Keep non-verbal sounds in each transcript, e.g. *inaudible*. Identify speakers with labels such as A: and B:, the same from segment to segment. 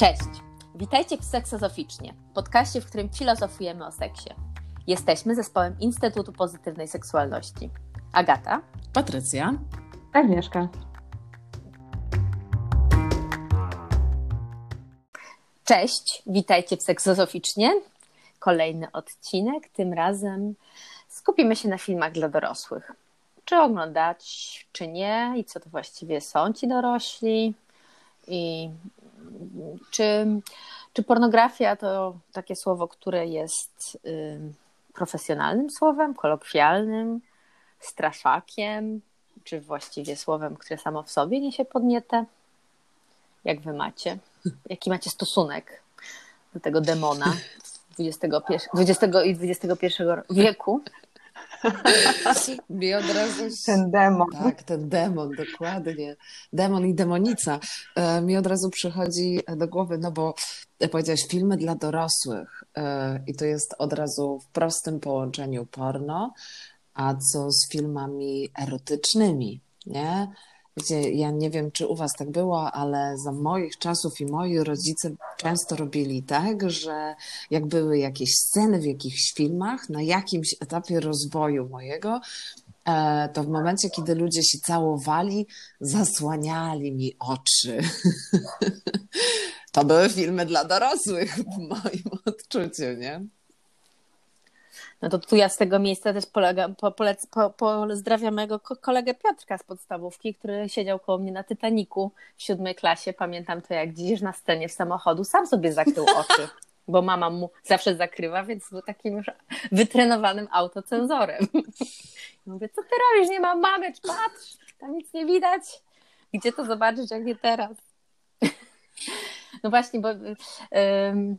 A: Cześć! Witajcie w Seksozoficznie, podcaście, w którym filozofujemy o seksie. Jesteśmy zespołem Instytutu Pozytywnej Seksualności. Agata,
B: Patrycja,
C: Agnieszka.
A: Cześć, witajcie w Seksozoficznie. Kolejny odcinek, tym razem skupimy się na filmach dla dorosłych. Czy oglądać, czy nie, i co to właściwie są ci dorośli, i czy, czy pornografia to takie słowo, które jest profesjonalnym słowem, kolokwialnym, straszakiem, czy właściwie słowem, które samo w sobie niesie podnietę? Jak wy macie? Jaki macie stosunek do tego demona XX, i XXI wieku?
B: Mi od razu...
C: Ten demon.
B: Tak, ten demon, dokładnie. Demon i demonica. E, mi od razu przychodzi do głowy, no bo powiedziałeś filmy dla dorosłych e, i to jest od razu w prostym połączeniu porno, a co z filmami erotycznymi, nie? Wiecie, ja nie wiem, czy u was tak było, ale za moich czasów i moi rodzice często robili tak, że jak były jakieś sceny w jakichś filmach, na jakimś etapie rozwoju mojego, e, to w momencie, kiedy ludzie się całowali, zasłaniali mi oczy. *laughs* To były filmy dla dorosłych w moim *laughs* odczuciu, nie?
A: No to tu ja z tego miejsca też polega, po, polec, po, pozdrawiam mojego kolegę Piotrka z podstawówki, który siedział koło mnie na Titaniku w siódmej klasie. Pamiętam to, jak dziś na scenie w samochodu sam sobie zakrył oczy, bo mama mu zawsze zakrywa, więc był takim już wytrenowanym autocenzorem. Mówię, co ty robisz? Nie ma mamy, patrz, tam nic nie widać. Gdzie to zobaczyć, jak nie teraz? No właśnie, bo... Yy,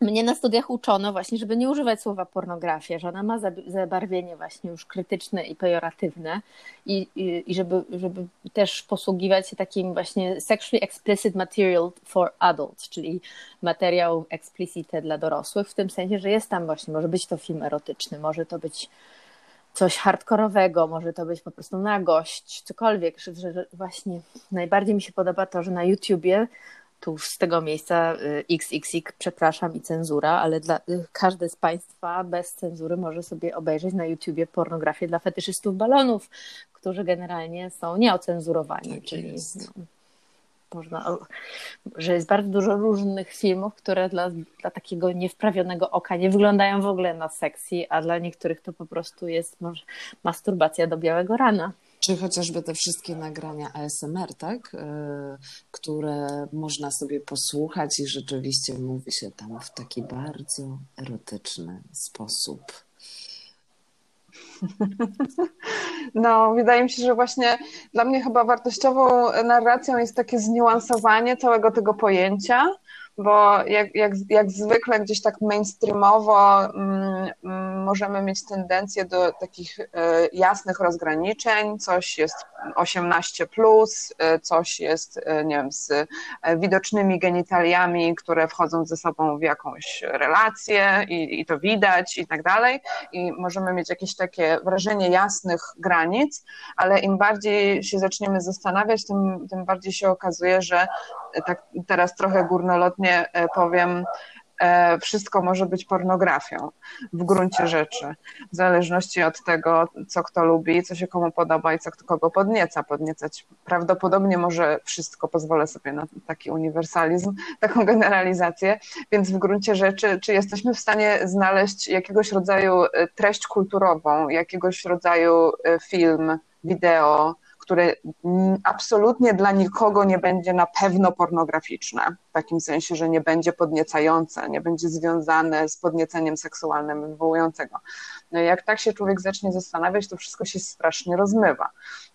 A: mnie na studiach uczono właśnie, żeby nie używać słowa pornografia, że ona ma zabarwienie właśnie już krytyczne i pejoratywne i, i, i żeby, żeby też posługiwać się takim właśnie sexually explicit material for adults, czyli materiał explicite dla dorosłych, w tym sensie, że jest tam właśnie, może być to film erotyczny, może to być coś hardkorowego, może to być po prostu nagość, cokolwiek, że, że właśnie najbardziej mi się podoba to, że na YouTubie tu z tego miejsca XXX, y, przepraszam, i cenzura, ale dla, y, każdy z Państwa bez cenzury może sobie obejrzeć na YouTubie pornografię dla fetyszystów balonów, którzy generalnie są nieocenzurowani. Tak czyli jest. No, można, że jest bardzo dużo różnych filmów, które dla, dla takiego niewprawionego oka nie wyglądają w ogóle na seksji, a dla niektórych to po prostu jest może, masturbacja do białego rana.
B: Czy chociażby te wszystkie nagrania ASMR, tak? E, które można sobie posłuchać i rzeczywiście mówi się tam w taki bardzo erotyczny sposób. *laughs*
C: No, wydaje mi się, że właśnie dla mnie chyba wartościową narracją jest takie zniuansowanie całego tego pojęcia bo jak, jak, jak zwykle gdzieś tak mainstreamowo mm, mm, możemy mieć tendencję do takich y, jasnych rozgraniczeń, coś jest 18, plus, y, coś jest, y, nie wiem, z widocznymi genitaliami, które wchodzą ze sobą w jakąś relację i, i to widać i tak dalej. I możemy mieć jakieś takie wrażenie jasnych granic, ale im bardziej się zaczniemy zastanawiać, tym, tym bardziej się okazuje, że tak teraz trochę górnolotnie e, powiem, e, wszystko może być pornografią w gruncie rzeczy, w zależności od tego, co kto lubi, co się komu podoba i co kogo podnieca. Podniecać prawdopodobnie może wszystko, pozwolę sobie na taki uniwersalizm, taką generalizację, więc w gruncie rzeczy, czy jesteśmy w stanie znaleźć jakiegoś rodzaju e, treść kulturową, jakiegoś rodzaju film, wideo, które absolutnie dla nikogo nie będzie na pewno pornograficzne, w takim sensie, że nie będzie podniecające, nie będzie związane z podnieceniem seksualnym wywołującego. No i jak tak się człowiek zacznie zastanawiać, to wszystko się strasznie rozmywa.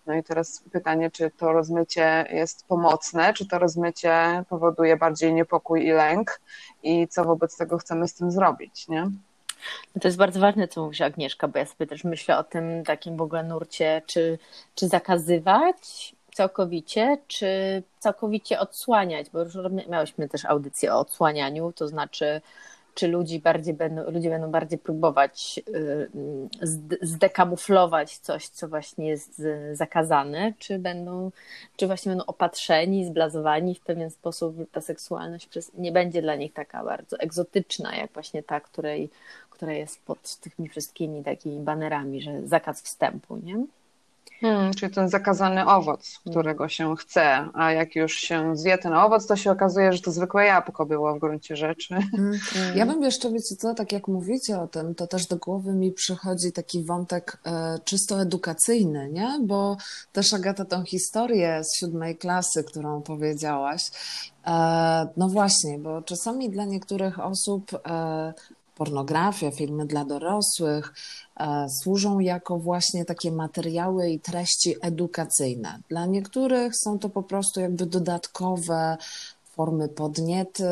C: No i teraz pytanie, czy to rozmycie jest pomocne, czy to rozmycie powoduje bardziej niepokój i lęk i co wobec tego chcemy z tym zrobić, nie?
A: No to jest bardzo ważne, co mówi Agnieszka, bo ja sobie też myślę o tym takim w ogóle nurcie, czy, czy zakazywać całkowicie, czy całkowicie odsłaniać, bo już miałyśmy też audycję o odsłanianiu, to znaczy czy ludzi bardziej będą, ludzie będą bardziej próbować zdekamuflować coś, co właśnie jest zakazane, czy będą, czy właśnie będą opatrzeni, zblazowani w pewien sposób, ta seksualność nie będzie dla nich taka bardzo egzotyczna, jak właśnie ta, której, która jest pod tymi wszystkimi takimi banerami, że zakaz wstępu, nie?
C: Hmm, czyli ten zakazany owoc, którego się chce, a jak już się zje ten owoc, to się okazuje, że to zwykłe jabłko było w gruncie rzeczy. Hmm.
B: Ja bym jeszcze, wiecie co, tak jak mówicie o tym, to też do głowy mi przychodzi taki wątek e, czysto edukacyjny, nie? Bo też Agata tą historię z siódmej klasy, którą powiedziałaś, e, no właśnie, bo czasami dla niektórych osób e, pornografia, filmy dla dorosłych e, służą jako właśnie takie materiały i treści edukacyjne. Dla niektórych są to po prostu jakby dodatkowe formy podniety,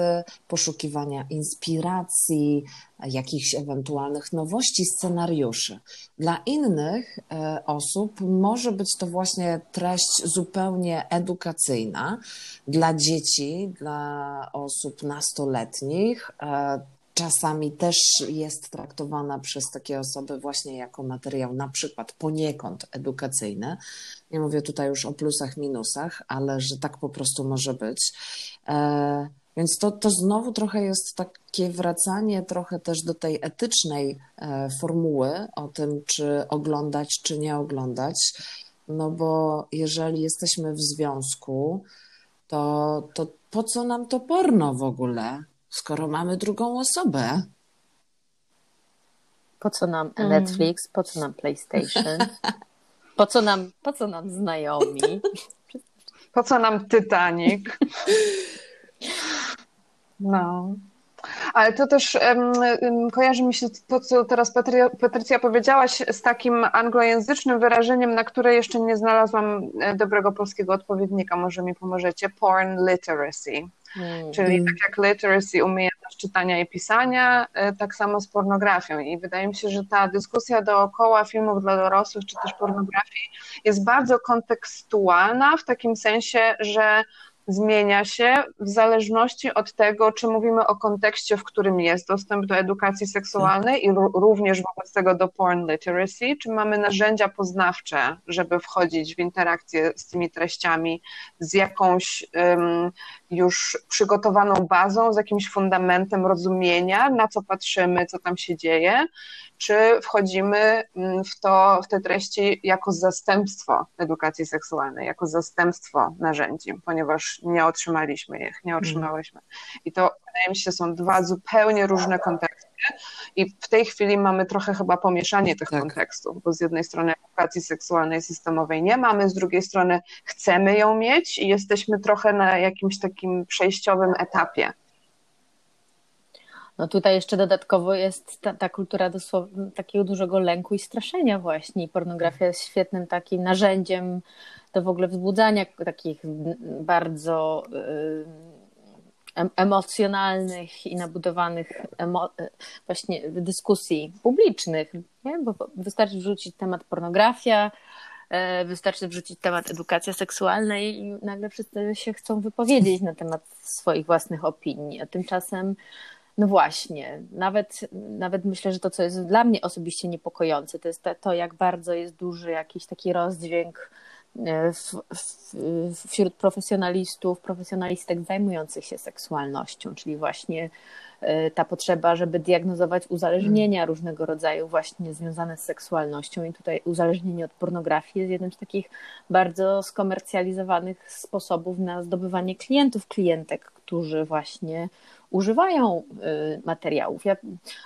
B: poszukiwania inspiracji, jakichś ewentualnych nowości, scenariuszy. Dla innych e, osób może być to właśnie treść zupełnie edukacyjna. Dla dzieci, dla osób nastoletnich e, czasami też jest traktowana przez takie osoby właśnie jako materiał na przykład poniekąd edukacyjny. Nie mówię tutaj już o plusach, minusach, ale że tak po prostu może być. E, więc to, to znowu trochę jest takie wracanie trochę też do tej etycznej e, formuły o tym, czy oglądać, czy nie oglądać. No bo jeżeli jesteśmy w związku, to, to po co nam to porno w ogóle? Skoro mamy drugą osobę?
A: Po co nam mm. Netflix? Po co nam PlayStation? *laughs* Po co nam, po co nam znajomi?
C: Po co nam Titanic? No. Ale to też um, kojarzy mi się to, co teraz Patry, Patrycja powiedziałaś, z takim anglojęzycznym wyrażeniem, na które jeszcze nie znalazłam e, dobrego polskiego odpowiednika. Może mi pomożecie? Porn literacy. Hmm. Czyli tak jak literacy, umiejętność czytania i pisania, e, tak samo z pornografią. I wydaje mi się, że ta dyskusja dookoła filmów dla dorosłych, czy też pornografii, jest bardzo kontekstualna w takim sensie, że zmienia się w zależności od tego, czy mówimy o kontekście, w którym jest dostęp do edukacji seksualnej i również wobec tego do porn literacy, czy mamy narzędzia poznawcze, żeby wchodzić w interakcję z tymi treściami z jakąś um, już przygotowaną bazą, z jakimś fundamentem rozumienia, na co patrzymy, co tam się dzieje, czy wchodzimy mm, w, to, w te treści jako zastępstwo edukacji seksualnej, jako zastępstwo narzędzi, ponieważ nie otrzymaliśmy ich, nie otrzymałyśmy. I to wydaje mi się są dwa zupełnie różne konteksty i w tej chwili mamy trochę chyba pomieszanie tych tak. kontekstów, bo z jednej strony edukacji seksualnej systemowej nie mamy, z drugiej strony chcemy ją mieć i jesteśmy trochę na jakimś takim przejściowym etapie
A: no tutaj jeszcze dodatkowo jest ta, ta kultura dosłownie takiego dużego lęku i straszenia właśnie. Pornografia jest świetnym takim narzędziem do w ogóle wzbudzania takich bardzo emocjonalnych i nabudowanych emo właśnie dyskusji publicznych, nie? bo wystarczy wrzucić temat pornografia, e, wystarczy wrzucić temat edukacja seksualna i nagle wszyscy się chcą wypowiedzieć na temat swoich własnych opinii, a tymczasem no właśnie, nawet, nawet myślę, że to, co jest dla mnie osobiście niepokojące, to jest to, to jak bardzo jest duży jakiś taki rozdźwięk e, w, w, wśród profesjonalistów, profesjonalistek zajmujących się seksualnością, czyli właśnie e, ta potrzeba, żeby diagnozować uzależnienia mm. różnego rodzaju właśnie związane z seksualnością i tutaj uzależnienie od pornografii jest jednym z takich bardzo skomercjalizowanych sposobów na zdobywanie klientów, klientek, którzy właśnie używają y, materiałów. Ja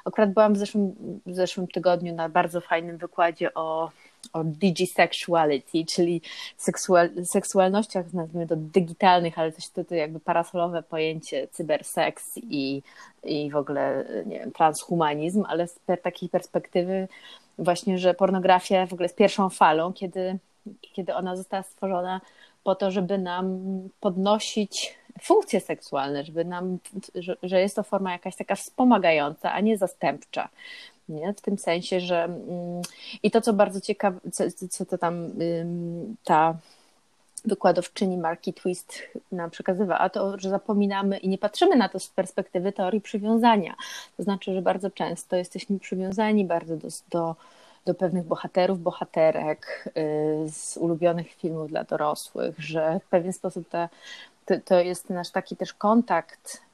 A: akurat byłam w zeszłym, w zeszłym tygodniu na bardzo fajnym wykładzie o, o digisexuality, czyli seksual, seksualnościach, nazwijmy to digitalnych, ale też to, to jakby parasolowe pojęcie cyberseks i, i w ogóle nie wiem, transhumanizm, ale z takiej perspektywy właśnie, że pornografia w ogóle jest pierwszą falą, kiedy, kiedy ona została stworzona po to, żeby nam podnosić funkcje seksualne, żeby nam, że, że jest to forma jakaś taka wspomagająca, a nie zastępcza. Nie? W tym sensie, że i to, co bardzo ciekawe, co, co to tam ta wykładowczyni Marki Twist nam przekazywała, to, że zapominamy i nie patrzymy na to z perspektywy teorii przywiązania. To znaczy, że bardzo często jesteśmy przywiązani bardzo do, do, do pewnych bohaterów, bohaterek y, z ulubionych filmów dla dorosłych, że w pewien sposób ta, to, to jest nasz taki też kontakt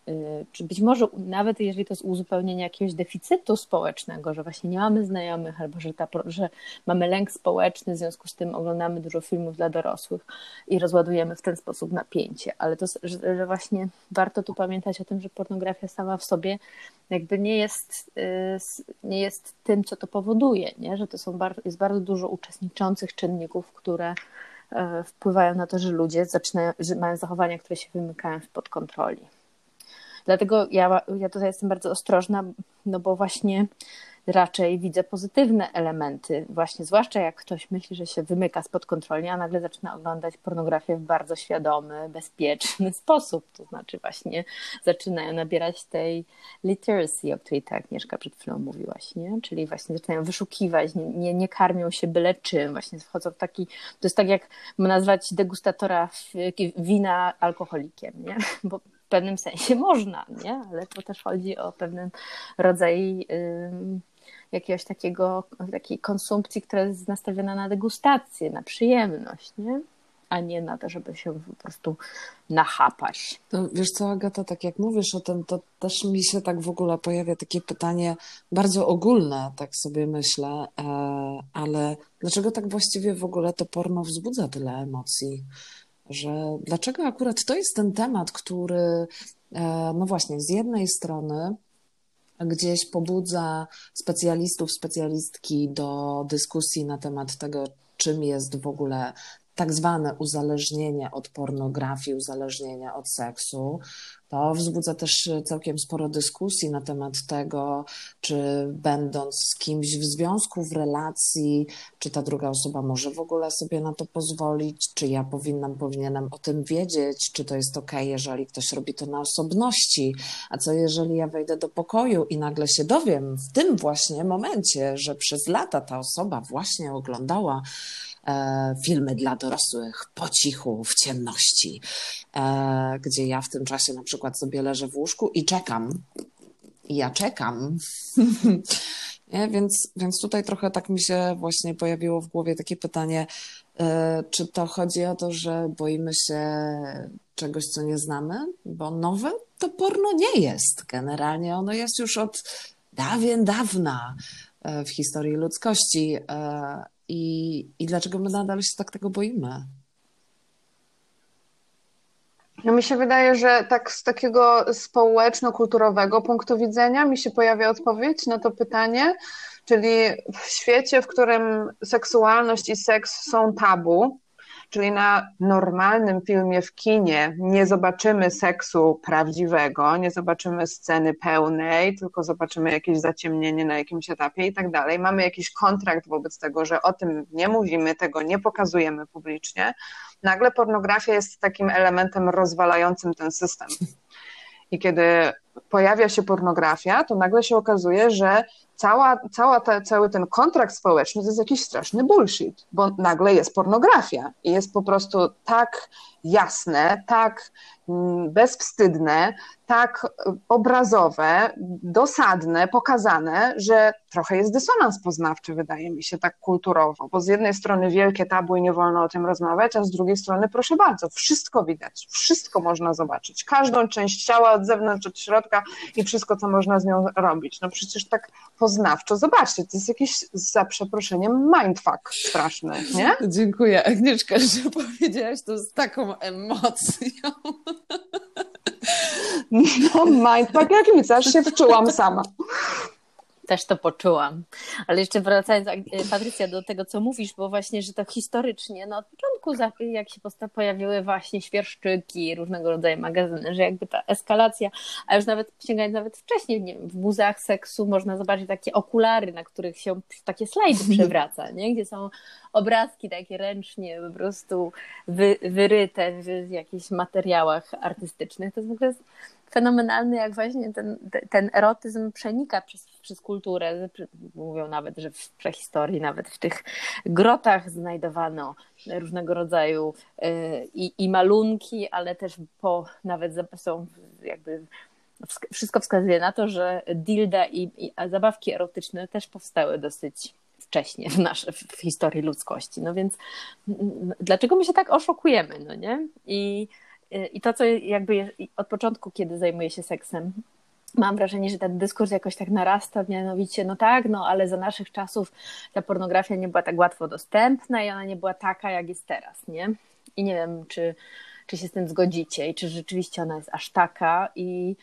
A: czy być może nawet jeżeli to jest uzupełnienie jakiegoś deficytu społecznego, że właśnie nie mamy znajomych, albo że, ta, że mamy lęk społeczny, w związku z tym oglądamy dużo filmów dla dorosłych i rozładujemy w ten sposób napięcie. Ale to, że, że właśnie warto tu pamiętać o tym, że pornografia sama w sobie jakby nie jest, y, nie jest tym, co to powoduje, nie? że to są jest bardzo dużo uczestniczących czynników, które e, wpływają na to, że ludzie zaczynają, że mają zachowania, które się wymykają spod kontroli. Dlatego ja, ja tutaj jestem bardzo ostrożna, no bo właśnie raczej widzę pozytywne elementy, właśnie zwłaszcza jak ktoś myśli, że się wymyka spod kontroli, a nagle zaczyna oglądać pornografię w bardzo świadomy, bezpieczny *laughs* sposób. To znaczy właśnie zaczynają nabierać tej literacy, o której tak Agnieszka przed chwilą mówiłaś, nie? Czyli właśnie zaczynają wyszukiwać, nie, nie, nie karmią się byle czym, właśnie wchodzą w taki, to jest tak jak nazwać degustatora wina alkoholikiem, nie? *laughs* Bo pewnym sensie *laughs* można, nie? Ale to też chodzi o pewien rodzaj jakiegoś takiego, takiej konsumpcji, która jest nastawiona na degustację, na przyjemność, nie? a nie na to, żeby się po prostu nachapać.
B: Wiesz co, Agata, tak jak mówisz o tym, to też mi się tak w ogóle pojawia takie pytanie bardzo ogólne, tak sobie myślę, e, ale dlaczego tak właściwie w ogóle to porno wzbudza tyle emocji? Że dlaczego akurat to jest ten temat, który, e, no właśnie, z jednej strony gdzieś pobudza specjalistów, specjalistki do dyskusji na temat tego, czym jest w ogóle tak zwane uzależnienie od pornografii, uzależnienie od seksu, to wzbudza też całkiem sporo dyskusji na temat tego, czy będąc z kimś w związku, w relacji, czy ta druga osoba może w ogóle sobie na to pozwolić, czy ja powinnam, powinienem o tym wiedzieć, czy to jest ok, jeżeli ktoś robi to na osobności, a co jeżeli ja wejdę do pokoju i nagle się dowiem w tym właśnie momencie, że przez lata ta osoba właśnie oglądała E, filmy dla dorosłych po cichu, w ciemności, e, gdzie ja w tym czasie na przykład sobie leżę w łóżku i czekam. I ja czekam. *laughs* Nie? Więc, więc tutaj trochę tak mi się właśnie pojawiło w głowie takie pytanie, e, czy to chodzi o to, że boimy się czegoś, co nie znamy? Bo nowe to porno nie jest. Generalnie ono jest już od dawien dawna w historii ludzkości i, i dlaczego my nadal się tak tego boimy?
C: No mi się wydaje, że tak z takiego społeczno-kulturowego punktu widzenia mi się pojawia odpowiedź na to pytanie, czyli w świecie, w którym seksualność i seks są tabu, Czyli na normalnym filmie w kinie nie zobaczymy seksu prawdziwego, nie zobaczymy sceny pełnej, tylko zobaczymy jakieś zaciemnienie na jakimś etapie i tak dalej. Mamy jakiś kontrakt wobec tego, że o tym nie mówimy, tego nie pokazujemy publicznie. Nagle pornografia jest takim elementem rozwalającym ten system. I kiedy pojawia się pornografia, to nagle się okazuje, że cała, cała ta, cały ten kontrakt społeczny to jest jakiś straszny bullshit, bo nagle jest pornografia i jest po prostu tak jasne, tak mm, bezwstydne, tak obrazowe, dosadne, pokazane, że trochę jest dysonans poznawczy, wydaje mi się, tak kulturowo, bo z jednej strony wielkie tabu i nie wolno o tym rozmawiać, a z drugiej strony, proszę bardzo, wszystko widać, wszystko można zobaczyć, każdą część ciała od zewnątrz, od środka i wszystko, co można z nią robić. No przecież tak poznawczo, zobaczcie, to jest jakiś, za przeproszeniem, mindfuck straszny, nie?
B: Dziękuję, Agnieszka, że powiedziałaś to z taką emocją.
C: No, mindfuck jak nic, aż się wczułam sama.
A: Też to poczułam. Ale jeszcze wracając, Patrycja, do tego, co mówisz, bo właśnie, że tak historycznie, no od początku, jak się pojawiły właśnie świerszczyki, różnego rodzaju magazyny, że jakby ta eskalacja, a już nawet sięgając nawet wcześniej, nie wiem, w muzeach seksu można zobaczyć takie okulary, na których się takie slajdy przewraca, nie? gdzie są obrazki takie ręcznie po prostu wy, wyryte w, w jakichś materiałach artystycznych. To jest w ogóle fenomenalny, jak właśnie ten, ten erotyzm przenika przez, przez kulturę. Mówią nawet, że w prehistorii, nawet w tych grotach znajdowano różnego rodzaju y, i, i malunki, ale też po nawet są jakby wszystko wskazuje na to, że dilda i, i zabawki erotyczne też powstały dosyć wcześnie w, nasz, w historii ludzkości. No więc dlaczego my się tak oszukujemy, no nie? I, i to, co jakby od początku, kiedy zajmuję się seksem, mam wrażenie, że ten dyskurs jakoś tak narasta, mianowicie, no tak, no ale za naszych czasów ta pornografia nie była tak łatwo dostępna i ona nie była taka, jak jest teraz, nie? I nie wiem, czy, czy się z tym zgodzicie i czy rzeczywiście ona jest aż taka i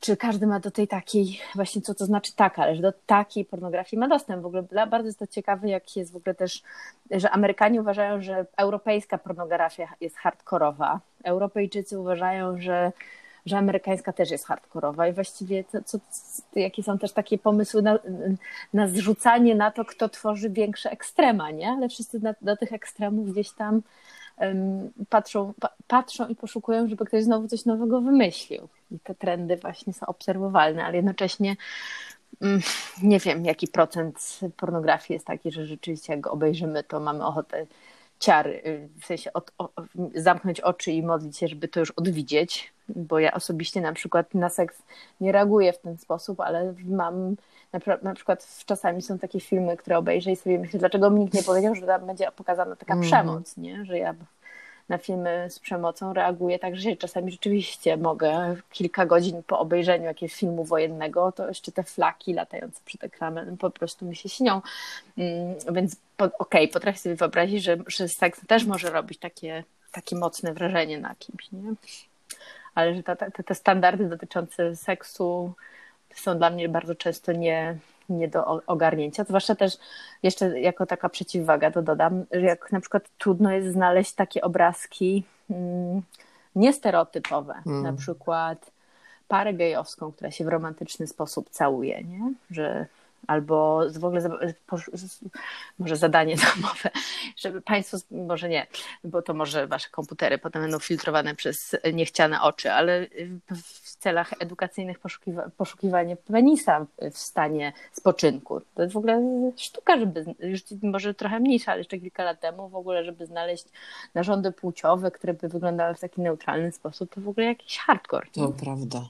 A: czy każdy ma do tej takiej, właśnie co to znaczy taka, ale że do takiej pornografii ma dostęp. W ogóle bardzo jest to ciekawe, jak jest w ogóle też, że Amerykanie uważają, że europejska pornografia jest hardkorowa. Europejczycy uważają, że, że amerykańska też jest hardkorowa i właściwie to, co, jakie są też takie pomysły na, na zrzucanie na to, kto tworzy większe ekstrema, nie? Ale wszyscy na, do tych ekstremów gdzieś tam patrzą, patrzą i poszukują, żeby ktoś znowu coś nowego wymyślił. I te trendy właśnie są obserwowalne, ale jednocześnie mm, nie wiem, jaki procent pornografii jest taki, że rzeczywiście jak go obejrzymy, to mamy ochotę ciary, y, w sensie od, o, zamknąć oczy i modlić się, żeby to już odwidzieć, bo ja osobiście na przykład na seks nie reaguję w ten sposób, ale mam na, na przykład czasami są takie filmy, które obejrzę i sobie myślę, dlaczego mi nikt nie powiedział, że tam będzie pokazana taka mm. przemoc, nie? że ja na filmy z przemocą reaguję tak, że czasami rzeczywiście mogę kilka godzin po obejrzeniu jakiegoś filmu wojennego, to jeszcze te flaki latające przed ekranem po prostu mi się śnią. Mm, więc okej, okay, potrafię sobie wyobrazić, że, że seks też może robić takie, takie mocne wrażenie na kimś, nie? Ale że te standardy dotyczące seksu są dla mnie bardzo często nie, nie do ogarnięcia. Zwłaszcza też jeszcze jako taka przeciwwaga to dodam, że jak na przykład trudno jest znaleźć takie obrazki mm, niestereotypowe, mm. na przykład parę gejowską, która się w romantyczny sposób całuje, nie? że albo w ogóle może zadanie *laughs* domowe, żeby Państwo, może nie, bo to może Wasze komputery potem będą filtrowane przez niechciane oczy, ale w celach edukacyjnych poszukiwa, poszukiwanie penisa w stanie spoczynku. To jest w ogóle sztuka, żeby, już może trochę mniejsza, ale jeszcze kilka lat temu w ogóle, żeby znaleźć narządy płciowe, które by wyglądały w taki neutralny sposób, to w ogóle jakiś hardcore.
B: To prawda.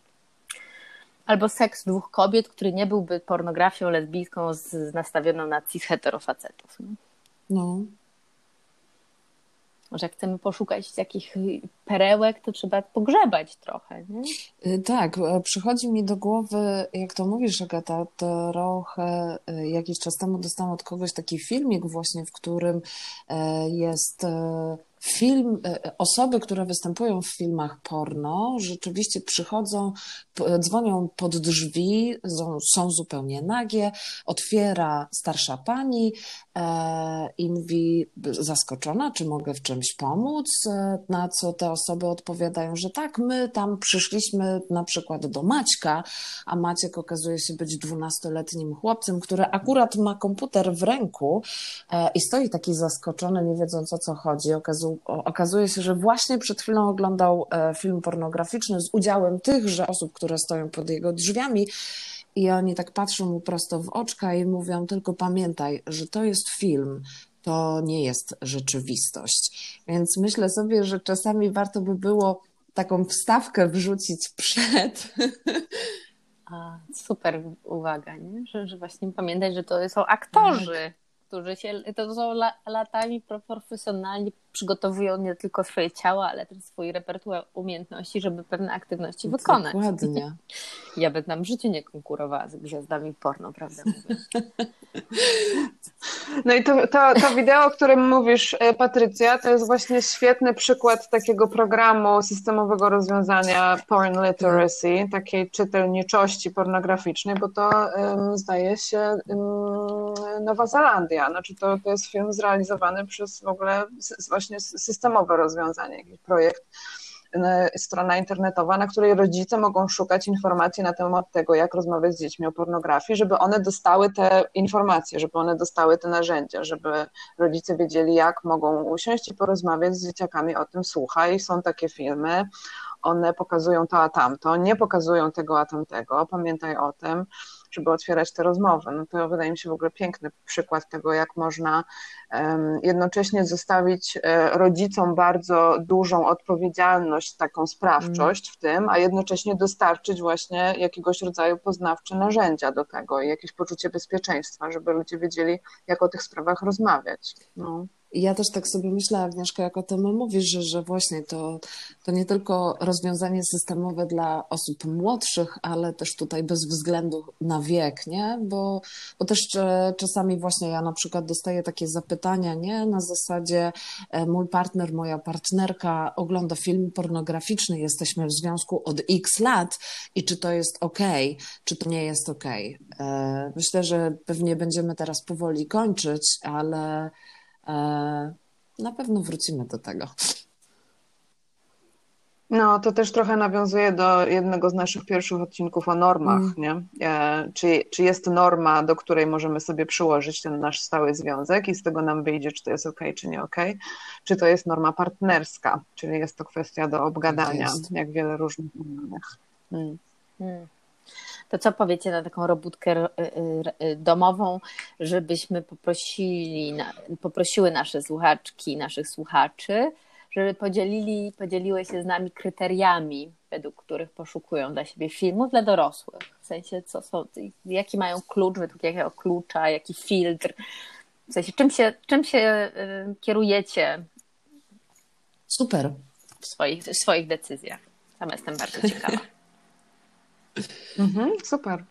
A: Albo seks dwóch kobiet, który nie byłby pornografią lesbijską z, nastawioną na cis heterofacetów.
B: No.
A: Może jak chcemy poszukać takich perełek, to trzeba pogrzebać trochę. Nie?
B: Y, tak, e, przychodzi mi do głowy, jak to mówisz, Agata, trochę e, jakiś czas temu dostałam od kogoś taki filmik właśnie, w którym e, jest film, e, osoby, które występują w filmach porno, rzeczywiście przychodzą, dzwonią pod drzwi, są, zupełnie nagie, otwiera starsza pani e, i mówi zaskoczona, czy mogę w czymś pomóc, e, na co te osoby odpowiadają, że tak, my tam przyszliśmy na przykład do Maćka, a Maciek okazuje się być dwunastoletnim chłopcem, który akurat ma komputer w ręku i stoi taki zaskoczony, nie wiedząc o co chodzi. Okazuje okazuje się, że właśnie przed chwilą oglądał e, film pornograficzny z udziałem tychże osób, które stoją pod jego drzwiami. I oni tak patrzą mu prosto w oczka i mówią: Tylko pamiętaj, że to jest film, to nie jest rzeczywistość. Więc myślę sobie, że czasami warto by było taką wstawkę wrzucić przed. *laughs*
A: A, super uwaga, nie? Że, że właśnie pamiętać, że to są aktorzy. Tak którzy się, to są latami profesjonalnie przygotowują nie tylko swoje ciała, ale też swój repertuar umiejętności, żeby pewne aktywności wykonać.
B: Dokładnie. *laughs*
A: Ja bym tam w życiu nie konkurowała z gwiazdami porno, prawda mówiąc.
C: No i to, to, to wideo, o którym mówisz, e, Patrycja, to jest właśnie świetny przykład takiego programu systemowego rozwiązania porn literacy, takiej czytelniczości pornograficznej, bo to um, zdaje się um, Nowa Zelandia. Znaczy to, to jest film zrealizowany przez w ogóle właśnie systemowe rozwiązanie, jakiś projekt strona internetowa, na której rodzice mogą szukać informacji na temat tego, jak rozmawiać z dziećmi o pornografii, żeby one dostały te informacje, żeby one dostały te narzędzia, żeby rodzice wiedzieli, jak mogą usiąść i porozmawiać z dzieciakami o tym. Słuchaj, są takie filmy, one pokazują to a tamto, nie pokazują tego a tamtego, pamiętaj o tym, żeby otwierać te rozmowy. No to wydaje mi się w ogóle piękny przykład tego, jak można jednocześnie zostawić e, rodzicom bardzo dużą odpowiedzialność, taką sprawczość w tym, a jednocześnie dostarczyć właśnie jakiegoś rodzaju poznawcze narzędzia do tego i jakieś poczucie bezpieczeństwa, żeby ludzie wiedzieli, jak o tych sprawach rozmawiać. No.
B: Ja też tak sobie myślę, Agnieszka, jak o tym mówisz, że, że właśnie to, to nie tylko rozwiązanie systemowe dla osób młodszych, ale też tutaj bez względu na wiek, nie? Bo, bo też czasami właśnie ja na przykład dostaję takie zapytania, nie? Na zasadzie e, mój partner, moja partnerka ogląda film pornograficzny, jesteśmy w związku od x lat i czy to jest ok, czy to nie jest ok. E, myślę, że pewnie będziemy teraz powoli kończyć, ale E, na pewno wrócimy do tego.
C: No, to też trochę nawiązuje do jednego z naszych pierwszych odcinków o normach, mm. nie? E, czy, czy jest norma, do której możemy sobie przyłożyć ten nasz stały związek i z tego nam wyjdzie, czy to jest ok, czy nie ok, czy to jest norma partnerska, czyli jest to kwestia do obgadania, jak wiele różnych innych. Mm.
A: Mm to co powiecie na taką robótkę y, y, y, domową, żebyśmy poprosili, poprosiły nasze słuchaczki, naszych słuchaczy, żeby podzielili, podzieliły się z nami kryteriami, według których poszukują dla siebie filmów dla dorosłych. W sensie, co są, jaki mają klucz, według jakiego klucza, jaki filtr. W sensie, czym się, czym się kierujecie?
B: Super.
A: W swoich, w swoich decyzjach. Sama jestem bardzo ciekawa. *laughs*
C: Mhm, super.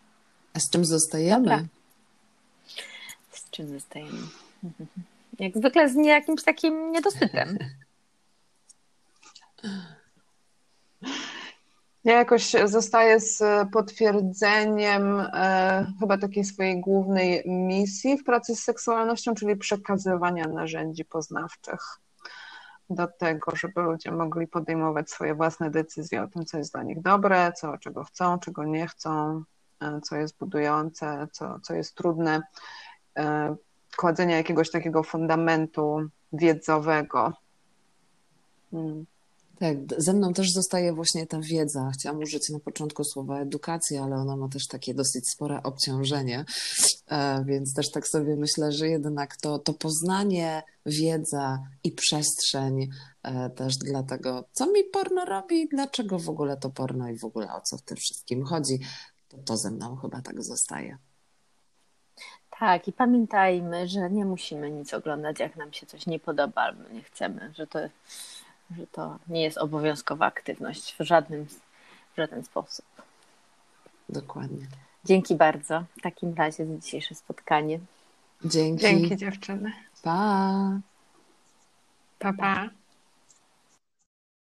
B: A z czym zostajemy? Dobra.
A: Z czym zostajemy? Jak zwykle z jakimś takim niedosytem.
C: Ja jakoś zostaję z potwierdzeniem e, chyba takiej swojej głównej misji w pracy z seksualnością, czyli przekazywania narzędzi poznawczych do tego, żeby ludzie mogli podejmować swoje własne decyzje o tym, co jest dla nich dobre, co, czego chcą, czego nie chcą, e, co jest budujące, co, co jest trudne. E, kładzenia jakiegoś takiego fundamentu wiedzowego.
B: Hmm. Tak, ze mną też zostaje właśnie ta wiedza. Chciałam użyć na początku słowa edukacja, ale ona ma też takie dosyć spore obciążenie, e, więc też tak sobie myślę, że jednak to, to poznanie, wiedza i przestrzeń e, też dla tego, co mi porno robi, dlaczego w ogóle to porno i w ogóle o co w tym wszystkim chodzi, to, to ze mną chyba tak zostaje.
A: Tak, i pamiętajmy, że nie musimy nic oglądać, jak nam się coś nie podoba albo nie chcemy, że to że to nie jest obowiązkowa aktywność w żadnym, w żaden sposób.
B: Dokładnie.
A: Dzięki bardzo w takim razie za dzisiejsze spotkanie.
B: Dzięki.
C: Dzięki dziewczyny.
B: Pa.
C: Pa, pa.